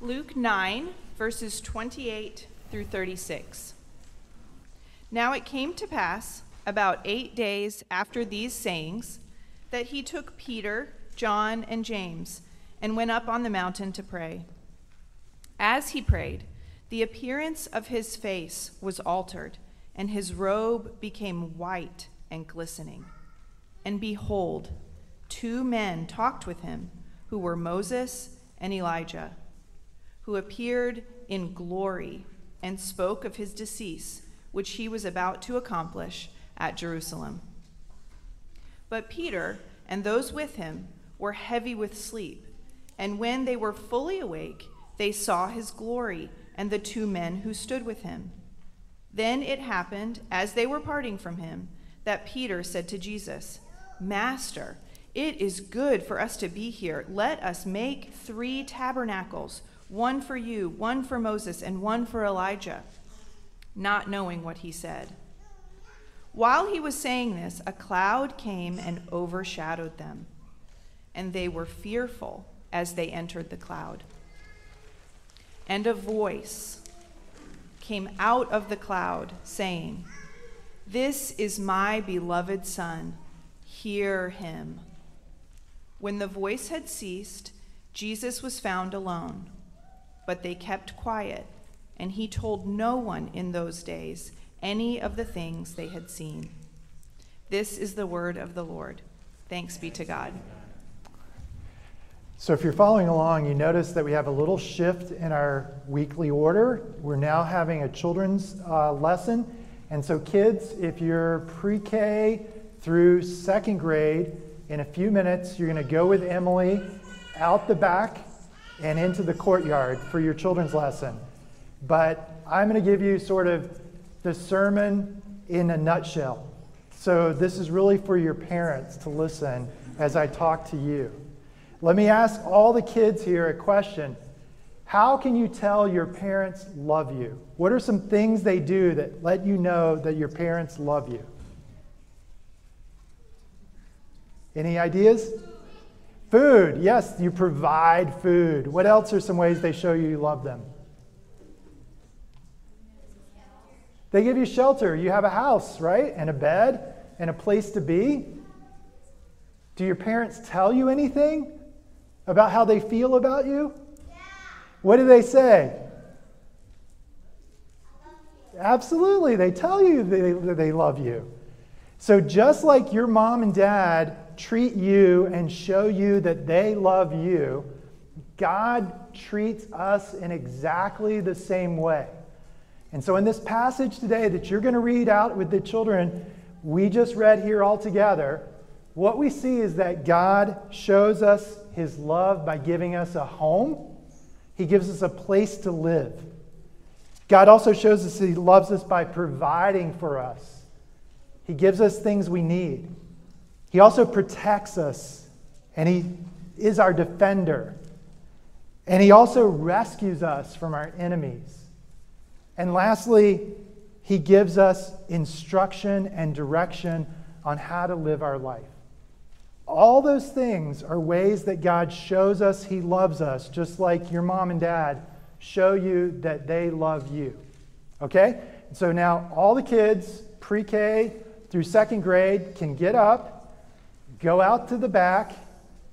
Luke 9, verses 28 through 36. Now it came to pass, about eight days after these sayings, that he took Peter, John, and James and went up on the mountain to pray. As he prayed, the appearance of his face was altered, and his robe became white and glistening. And behold, two men talked with him, who were Moses and Elijah, who appeared in glory and spoke of his decease, which he was about to accomplish at Jerusalem. But Peter and those with him were heavy with sleep, and when they were fully awake, they saw his glory and the two men who stood with him. Then it happened, as they were parting from him, that Peter said to Jesus, Master, it is good for us to be here. Let us make three tabernacles one for you, one for Moses, and one for Elijah, not knowing what he said. While he was saying this, a cloud came and overshadowed them, and they were fearful as they entered the cloud. And a voice came out of the cloud, saying, This is my beloved Son, hear him. When the voice had ceased, Jesus was found alone, but they kept quiet, and he told no one in those days any of the things they had seen. This is the word of the Lord. Thanks be to God. So, if you're following along, you notice that we have a little shift in our weekly order. We're now having a children's uh, lesson. And so, kids, if you're pre K through second grade, in a few minutes, you're going to go with Emily out the back and into the courtyard for your children's lesson. But I'm going to give you sort of the sermon in a nutshell. So, this is really for your parents to listen as I talk to you. Let me ask all the kids here a question. How can you tell your parents love you? What are some things they do that let you know that your parents love you? Any ideas? Food. Yes, you provide food. What else are some ways they show you you love them? They give you shelter. You have a house, right? And a bed and a place to be. Do your parents tell you anything? about how they feel about you? Yeah. What do they say? Absolutely. They tell you they, they love you. So, just like your mom and dad treat you and show you that they love you, God treats us in exactly the same way. And so, in this passage today that you're going to read out with the children, we just read here all together, what we see is that God shows us his love by giving us a home, he gives us a place to live. God also shows us he loves us by providing for us. He gives us things we need. He also protects us, and he is our defender. And he also rescues us from our enemies. And lastly, he gives us instruction and direction on how to live our life. All those things are ways that God shows us He loves us, just like your mom and dad show you that they love you. Okay? So now all the kids, pre K through second grade, can get up, go out to the back,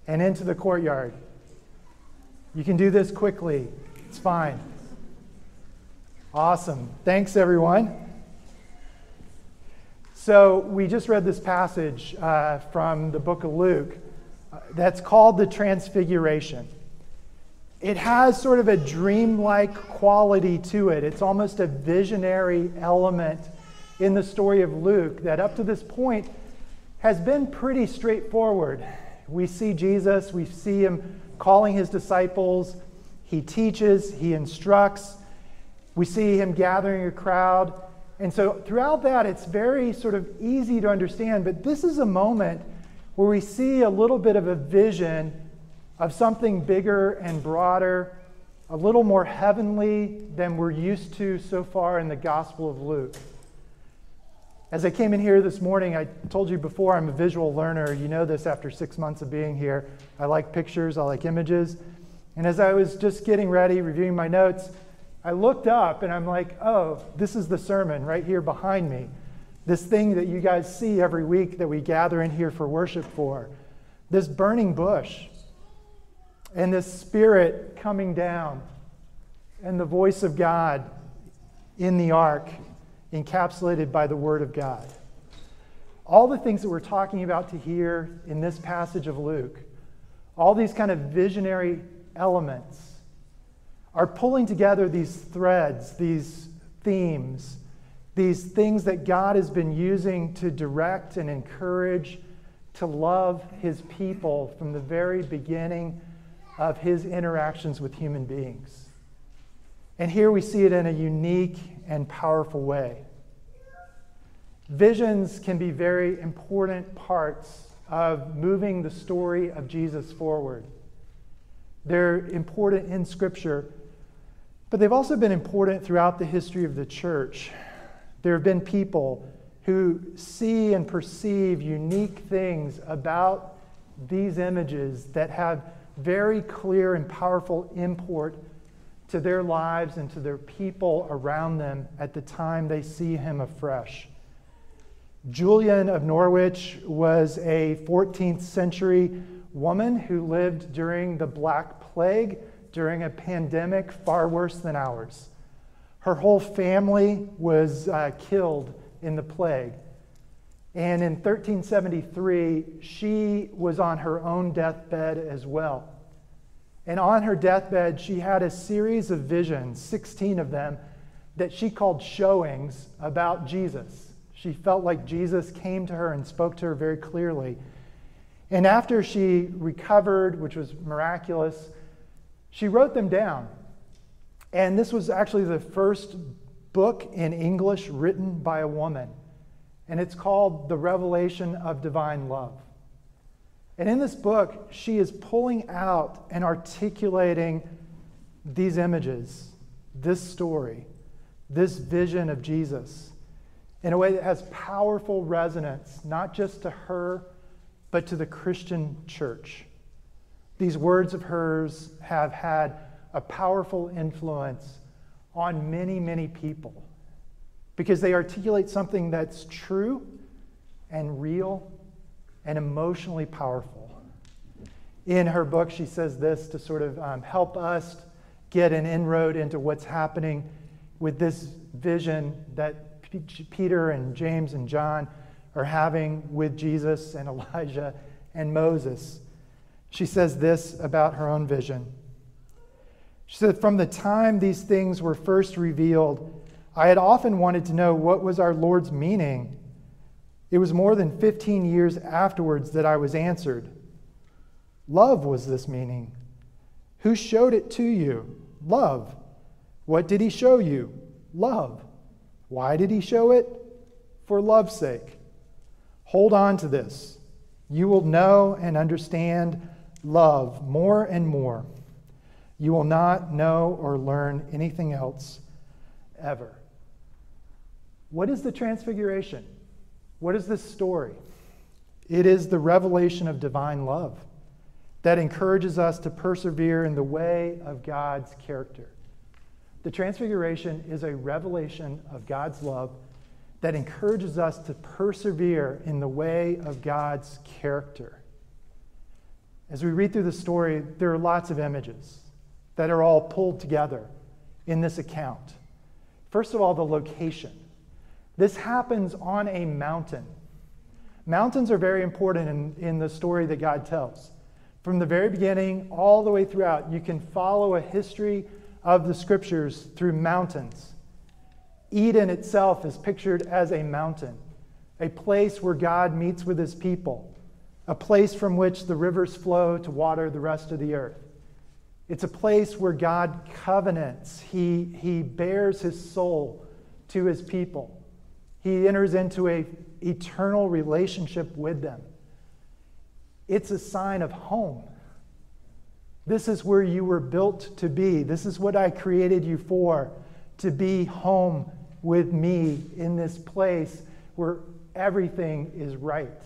and into the courtyard. You can do this quickly, it's fine. Awesome. Thanks, everyone. So, we just read this passage uh, from the book of Luke uh, that's called the Transfiguration. It has sort of a dreamlike quality to it. It's almost a visionary element in the story of Luke that, up to this point, has been pretty straightforward. We see Jesus, we see him calling his disciples, he teaches, he instructs, we see him gathering a crowd. And so throughout that, it's very sort of easy to understand, but this is a moment where we see a little bit of a vision of something bigger and broader, a little more heavenly than we're used to so far in the Gospel of Luke. As I came in here this morning, I told you before I'm a visual learner. You know this after six months of being here. I like pictures, I like images. And as I was just getting ready, reviewing my notes, I looked up and I'm like, oh, this is the sermon right here behind me. This thing that you guys see every week that we gather in here for worship for. This burning bush and this spirit coming down and the voice of God in the ark encapsulated by the word of God. All the things that we're talking about to hear in this passage of Luke, all these kind of visionary elements are pulling together these threads, these themes, these things that God has been using to direct and encourage to love his people from the very beginning of his interactions with human beings. And here we see it in a unique and powerful way. Visions can be very important parts of moving the story of Jesus forward. They're important in Scripture, but they've also been important throughout the history of the church. There have been people who see and perceive unique things about these images that have very clear and powerful import to their lives and to their people around them at the time they see him afresh. Julian of Norwich was a 14th century woman who lived during the Black Plague, during a pandemic far worse than ours. Her whole family was uh, killed in the plague. And in 1373, she was on her own deathbed as well. And on her deathbed, she had a series of visions, 16 of them, that she called showings about Jesus. She felt like Jesus came to her and spoke to her very clearly. And after she recovered, which was miraculous, she wrote them down. And this was actually the first book in English written by a woman. And it's called The Revelation of Divine Love. And in this book, she is pulling out and articulating these images, this story, this vision of Jesus in a way that has powerful resonance, not just to her, but to the Christian church. These words of hers have had a powerful influence on many, many people because they articulate something that's true and real and emotionally powerful. In her book, she says this to sort of um, help us get an inroad into what's happening with this vision that Peter and James and John are having with Jesus and Elijah and Moses. She says this about her own vision. She said, From the time these things were first revealed, I had often wanted to know what was our Lord's meaning it was more than 15 years afterwards that I was answered. Love was this meaning. Who showed it to you? Love. What did he show you? Love. Why did he show it? For love's sake. Hold on to this. You will know and understand love more and more. You will not know or learn anything else ever. What is the transfiguration? What is this story? It is the revelation of divine love that encourages us to persevere in the way of God's character. The Transfiguration is a revelation of God's love that encourages us to persevere in the way of God's character. As we read through the story, there are lots of images that are all pulled together in this account. First of all, the location. This happens on a mountain. Mountains are very important in, in the story that God tells. From the very beginning all the way throughout, you can follow a history of the scriptures through mountains. Eden itself is pictured as a mountain, a place where God meets with his people, a place from which the rivers flow to water the rest of the earth. It's a place where God covenants, he, he bares his soul to his people. He enters into a eternal relationship with them. It's a sign of home. This is where you were built to be. This is what I created you for to be home with me in this place where everything is right.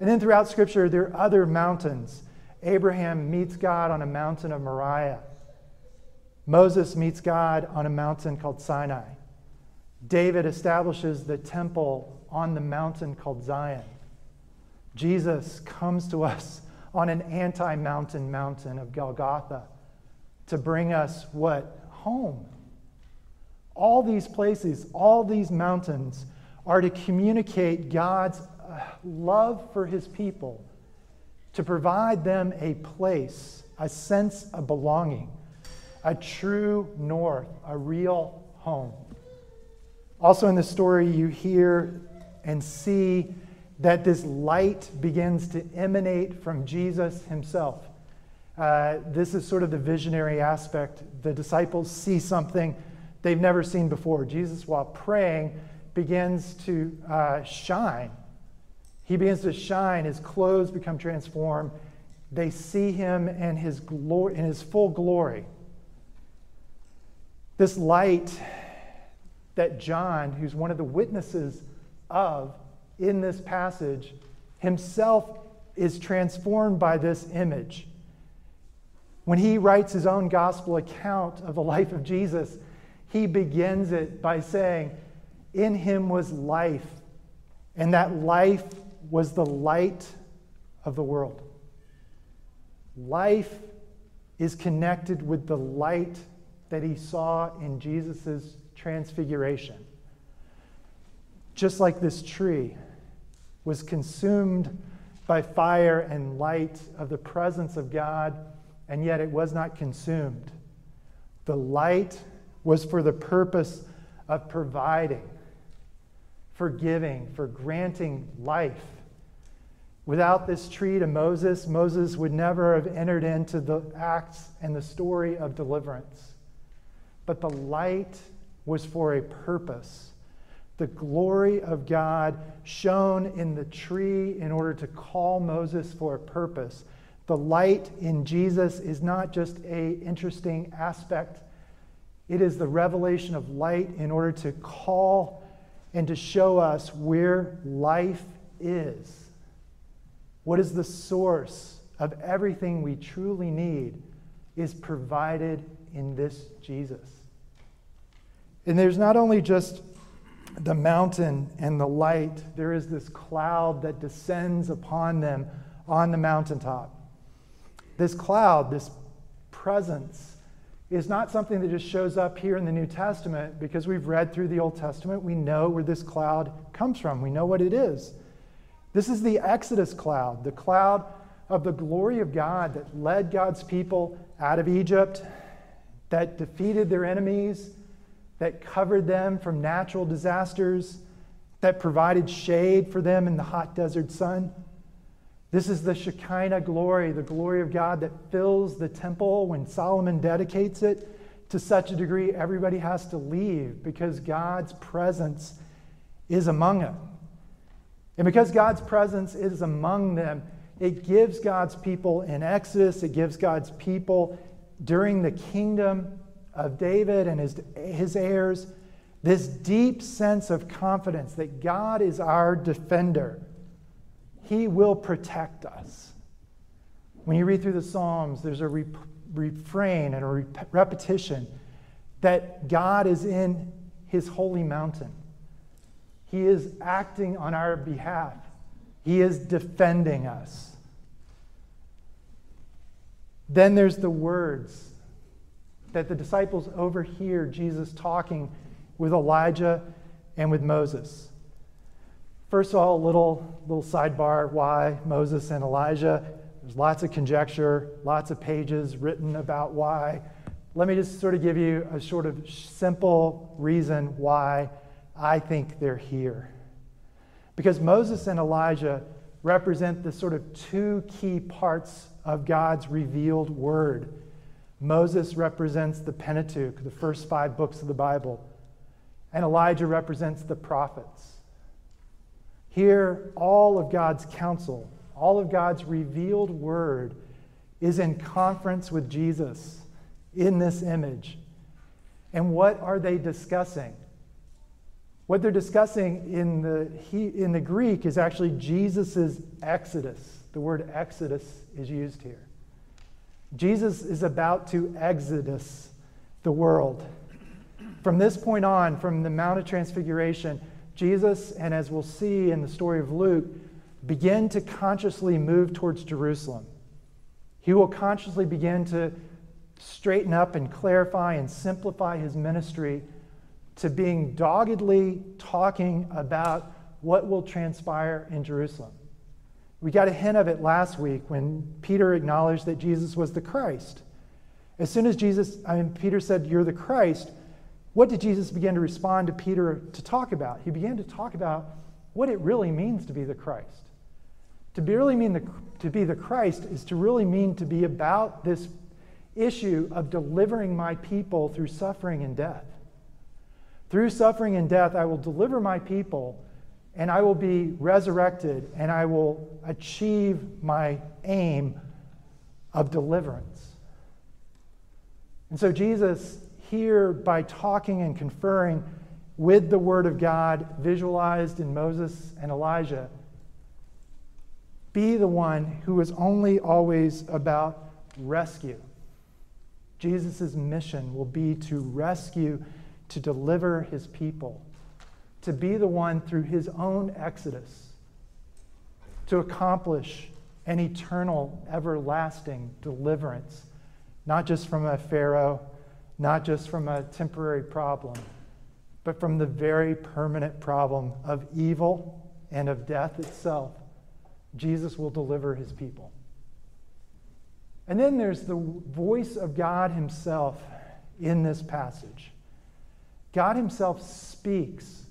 And then throughout Scripture, there are other mountains Abraham meets God on a mountain of Moriah. Moses meets God on a mountain called Sinai. David establishes the temple on the mountain called Zion. Jesus comes to us on an anti mountain mountain of Golgotha to bring us what? Home. All these places, all these mountains are to communicate God's uh, love for his people, to provide them a place, a sense of belonging, a true north, a real home. Also, in the story, you hear and see that this light begins to emanate from Jesus himself. Uh, this is sort of the visionary aspect. The disciples see something they've never seen before. Jesus, while praying, begins to uh, shine. He begins to shine. His clothes become transformed. They see him in his, glory, in his full glory. This light that John, who's one of the witnesses of in this passage, himself is transformed by this image. When he writes his own gospel account of the life of Jesus, he begins it by saying, In him was life, and that life was the light of the world. Life is connected with the light that he saw in Jesus' transfiguration. Just like this tree was consumed by fire and light of the presence of God, and yet it was not consumed. The light was for the purpose of providing, forgiving, for granting life. Without this tree to Moses, Moses would never have entered into the acts and the story of deliverance. But the light was for a purpose the glory of God shone in the tree in order to call Moses for a purpose. The light in Jesus is not just a interesting aspect. It is the revelation of light in order to call and to show us where life is. What is the source of everything we truly need is provided in this Jesus. And there's not only just the mountain and the light, there is this cloud that descends upon them on the mountaintop. This cloud, this presence, is not something that just shows up here in the New Testament because we've read through the Old Testament. We know where this cloud comes from, we know what it is. This is the Exodus cloud, the cloud of the glory of God that led God's people out of Egypt, that defeated their enemies that covered them from natural disasters, that provided shade for them in the hot desert sun. This is the Shekinah glory, the glory of God that fills the temple when Solomon dedicates it to such a degree everybody has to leave because God's presence is among them. And because God's presence is among them, it gives God's people in Exodus, it gives God's people during the kingdom of David and his, his heirs this deep sense of confidence that God is our defender. He will protect us. When you read through the Psalms, there's a re- refrain and a re- repetition that God is in his holy mountain. He is acting on our behalf, he is defending us. Then there's the words that the disciples overhear Jesus talking with Elijah and with Moses. First of all, a little, little sidebar why Moses and Elijah. There's lots of conjecture, lots of pages written about why. Let me just sort of give you a sort of simple reason why I think they're here. Because Moses and Elijah represent the sort of two key parts of God's revealed word Moses represents the Pentateuch, the first five books of the Bible, and Elijah represents the prophets. Here, all of God's counsel, all of God's revealed word is in conference with Jesus in this image. And what are they discussing? What they're discussing in the, in the Greek is actually Jesus' exodus. The word exodus is used here. Jesus is about to exodus the world. From this point on, from the Mount of Transfiguration, Jesus, and as we'll see in the story of Luke, begin to consciously move towards Jerusalem. He will consciously begin to straighten up and clarify and simplify his ministry to being doggedly talking about what will transpire in Jerusalem. We got a hint of it last week when Peter acknowledged that Jesus was the Christ. As soon as Jesus, I mean, Peter said, You're the Christ, what did Jesus begin to respond to Peter to talk about? He began to talk about what it really means to be the Christ. To be really mean the, to be the Christ is to really mean to be about this issue of delivering my people through suffering and death. Through suffering and death, I will deliver my people and I will be resurrected and I will achieve my aim of deliverance. And so, Jesus, here by talking and conferring with the Word of God visualized in Moses and Elijah, be the one who is only always about rescue. Jesus' mission will be to rescue, to deliver his people, to be the one through his own exodus, to accomplish an eternal, everlasting deliverance, not just from a Pharaoh, not just from a temporary problem, but from the very permanent problem of evil and of death itself. Jesus will deliver his people. And then there's the voice of God Himself in this passage. God Himself speaks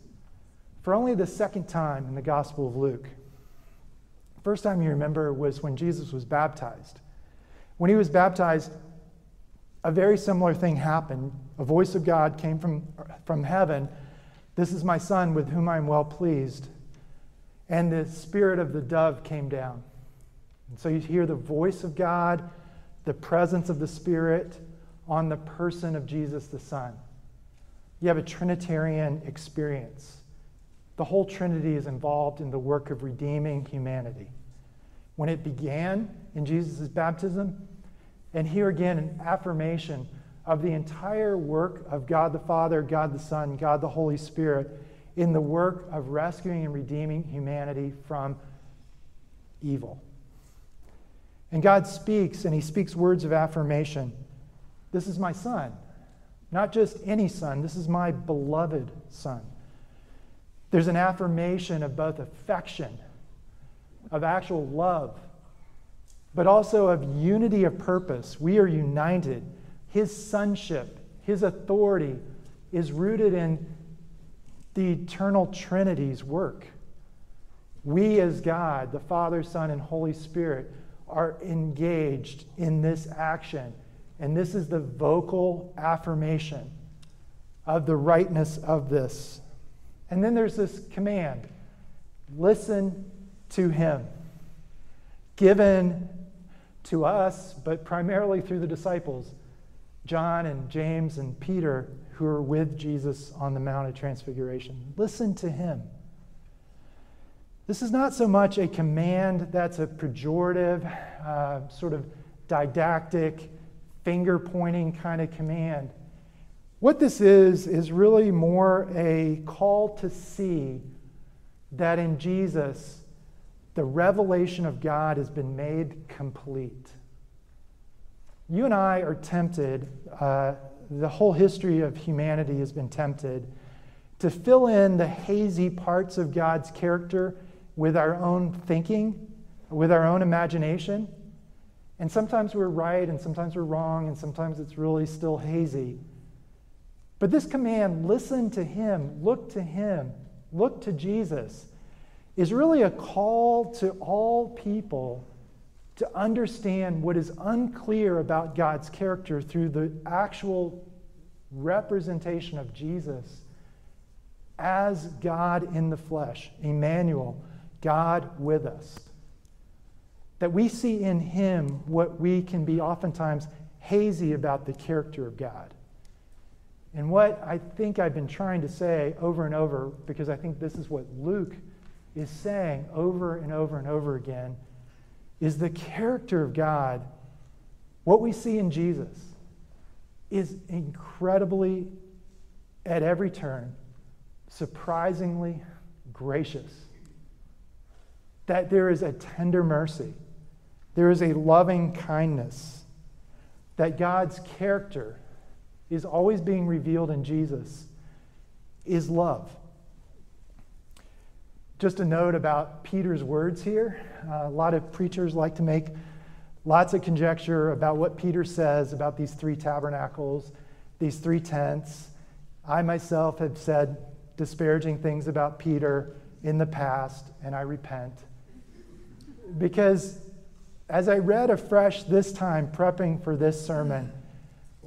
for only the second time in the Gospel of Luke. First time you remember was when Jesus was baptized. When he was baptized, a very similar thing happened. A voice of God came from, from heaven This is my Son with whom I am well pleased. And the spirit of the dove came down. And so you hear the voice of God the presence of the Spirit on the person of Jesus the Son. You have a Trinitarian experience. The whole Trinity is involved in the work of redeeming humanity. When it began in Jesus' baptism, and here again, an affirmation of the entire work of God the Father, God the Son, God the Holy Spirit in the work of rescuing and redeeming humanity from evil. And God speaks, and He speaks words of affirmation. This is my son. Not just any son, this is my beloved son. There's an affirmation of both affection, of actual love, but also of unity of purpose. We are united. His sonship, his authority is rooted in the eternal Trinity's work. We, as God, the Father, Son, and Holy Spirit, are engaged in this action. And this is the vocal affirmation of the rightness of this. And then there's this command listen to him, given to us, but primarily through the disciples, John and James and Peter, who are with Jesus on the Mount of Transfiguration. Listen to him. This is not so much a command that's a pejorative, uh, sort of didactic, finger pointing kind of command. What this is, is really more a call to see that in Jesus, the revelation of God has been made complete. You and I are tempted, uh, the whole history of humanity has been tempted to fill in the hazy parts of God's character with our own thinking, with our own imagination. And sometimes we're right, and sometimes we're wrong, and sometimes it's really still hazy. But this command, listen to him, look to him, look to Jesus, is really a call to all people to understand what is unclear about God's character through the actual representation of Jesus as God in the flesh, Emmanuel, God with us. That we see in Him what we can be oftentimes hazy about the character of God. And what I think I've been trying to say over and over, because I think this is what Luke is saying over and over and over again, is the character of God What we see in Jesus is incredibly, at every turn, surprisingly gracious. That there is a tender mercy, there is a loving kindness, that God's character is always being revealed in Jesus is love. Just a note about Peter's words here. Uh, a lot of preachers like to make lots of conjecture about what Peter says about these three tabernacles, these three tents. I myself have said disparaging things about Peter in the past, and I repent. Because as I read afresh this time, prepping for this sermon,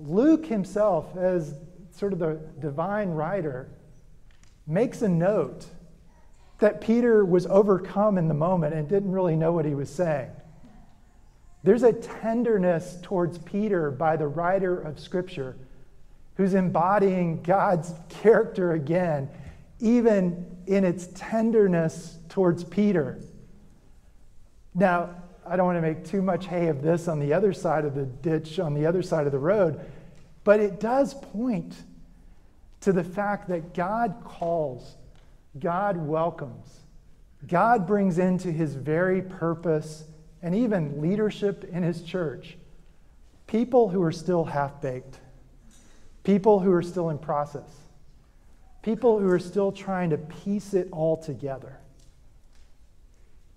Luke himself, as sort of the divine writer, makes a note that Peter was overcome in the moment and didn't really know what he was saying. There's a tenderness towards Peter by the writer of Scripture who's embodying God's character again, even in its tenderness towards Peter. Now, I don't want to make too much hay of this on the other side of the ditch, on the other side of the road, but it does point to the fact that God calls God welcomes. God brings into his very purpose and even leadership in his church people who are still half baked, people who are still in process, people who are still trying to piece it all together.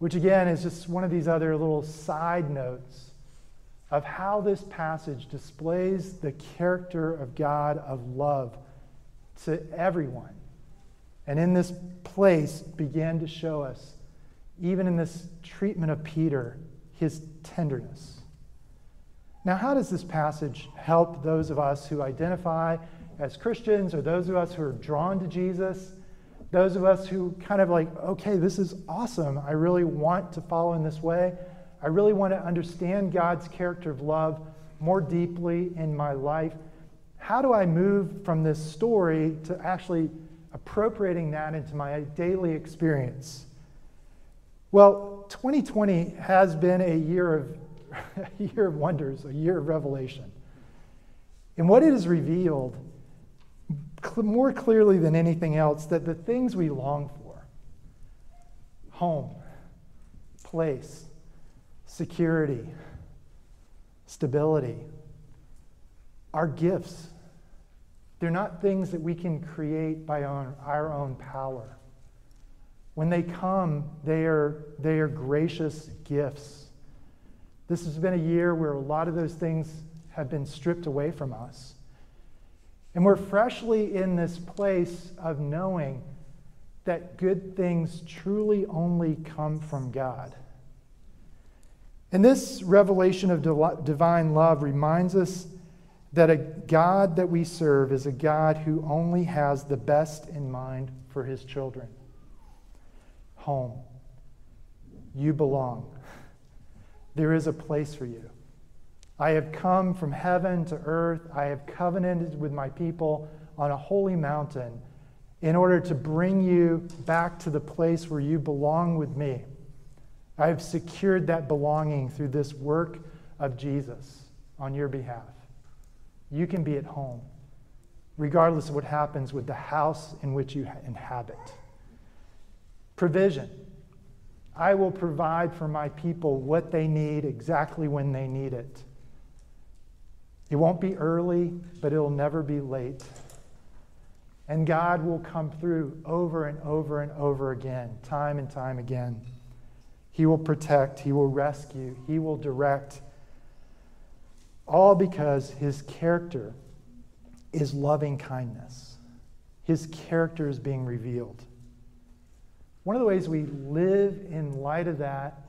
Which, again, is just one of these other little side notes of how this passage displays the character of God of love to everyone and in this place began to show us, even in this treatment of Peter, his tenderness. Now, how does this passage help those of us who identify as Christians or those of us who are drawn to Jesus? Those of us who kind of like, okay, this is awesome. I really want to follow in this way. I really want to understand God's character of love more deeply in my life. How do I move from this story to actually appropriating that into my daily experience? Well, 2020 has been a year of, a year of wonders, a year of revelation. And what it has revealed more clearly than anything else that the things we long for home, place, security, stability are gifts they're not things that we can create by our, our own power. When they come, they are, they are gracious gifts. This has been a year where a lot of those things have been stripped away from us. And we're freshly in this place of knowing that good things truly only come from God. And this revelation of divine love reminds us that a God that we serve is a God who only has the best in mind for his children. Home. You belong. There is a place for you. I have come from heaven to earth. I have covenanted with my people on a holy mountain in order to bring you back to the place where you belong with me. I have secured that belonging through this work of Jesus on your behalf you can be at home, regardless of what happens with the house in which you inhabit. Provision. I will provide for my people what they need exactly when they need it. It won't be early, but it'll never be late. And God will come through over and over and over again, time and time again. He will protect, He will rescue, He will direct, all because his character is loving kindness. His character is being revealed. One of the ways we live in light of that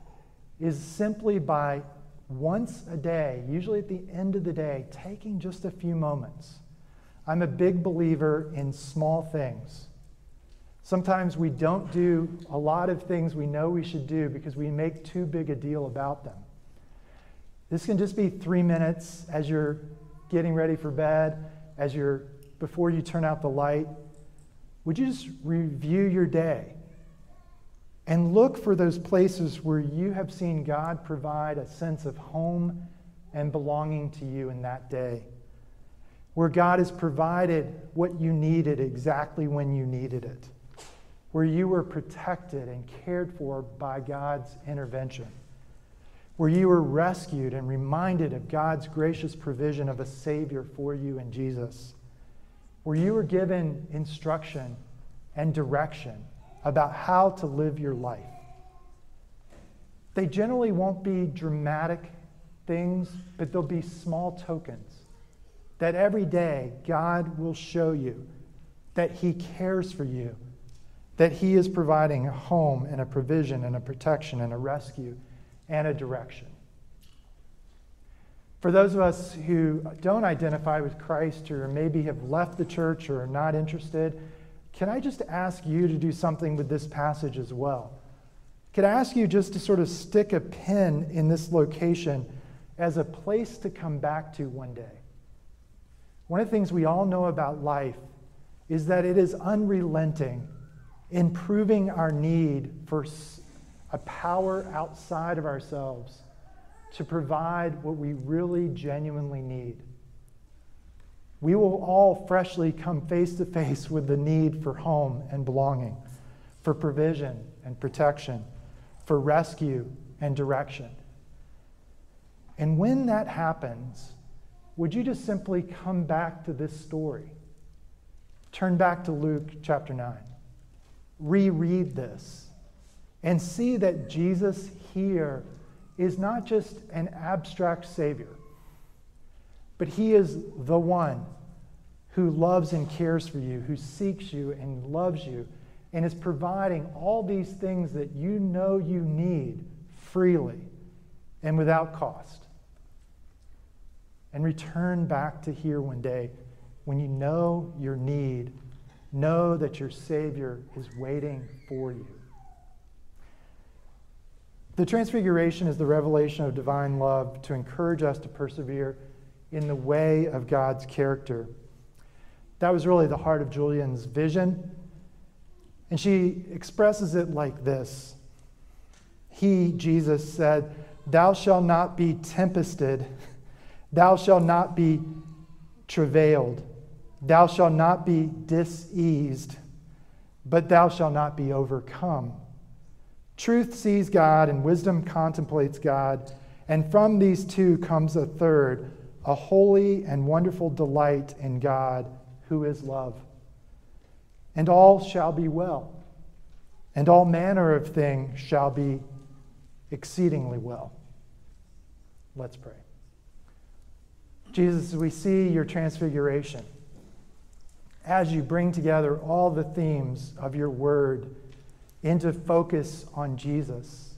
is simply by once a day, usually at the end of the day, taking just a few moments. I'm a big believer in small things. Sometimes we don't do a lot of things we know we should do because we make too big a deal about them. This can just be three minutes as you're getting ready for bed, as you're before you turn out the light. Would you just review your day and look for those places where you have seen God provide a sense of home and belonging to you in that day. Where God has provided what you needed exactly when you needed it. Where you were protected and cared for by God's intervention. Where you were rescued and reminded of God's gracious provision of a Savior for you in Jesus. Where you were given instruction and direction about how to live your life. They generally won't be dramatic things, but they'll be small tokens that every day God will show you that He cares for you, that He is providing a home and a provision and a protection and a rescue and a direction. For those of us who don't identify with Christ or maybe have left the church or are not interested, can I just ask you to do something with this passage as well? Could I ask you just to sort of stick a pin in this location as a place to come back to one day? One of the things we all know about life is that it is unrelenting in proving our need for a power outside of ourselves to provide what we really genuinely need we will all freshly come face to face with the need for home and belonging, for provision and protection, for rescue and direction. And when that happens, would you just simply come back to this story? Turn back to Luke chapter 9. Reread this and see that Jesus here is not just an abstract Savior, but He is the one who loves and cares for you, who seeks you and loves you, and is providing all these things that you know you need freely and without cost. And return back to here one day when you know your need, know that your Savior is waiting for you. The Transfiguration is the revelation of divine love to encourage us to persevere in the way of God's character. That was really the heart of Julian's vision. And she expresses it like this. He, Jesus, said, Thou shalt not be tempested, thou shalt not be travailed, thou shalt not be diseased, but thou shalt not be overcome. Truth sees God, and wisdom contemplates God, and from these two comes a third, a holy and wonderful delight in God who is love. And all shall be well, and all manner of thing shall be exceedingly well. Let's pray. Jesus, we see your transfiguration as you bring together all the themes of your word into focus on Jesus.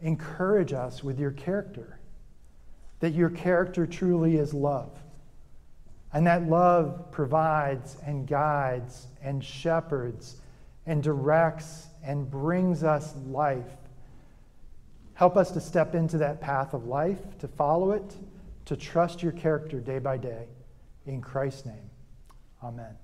Encourage us with your character, that your character truly is love and that love provides and guides and shepherds and directs and brings us life. Help us to step into that path of life, to follow it, to trust your character day by day. In Christ's name, amen.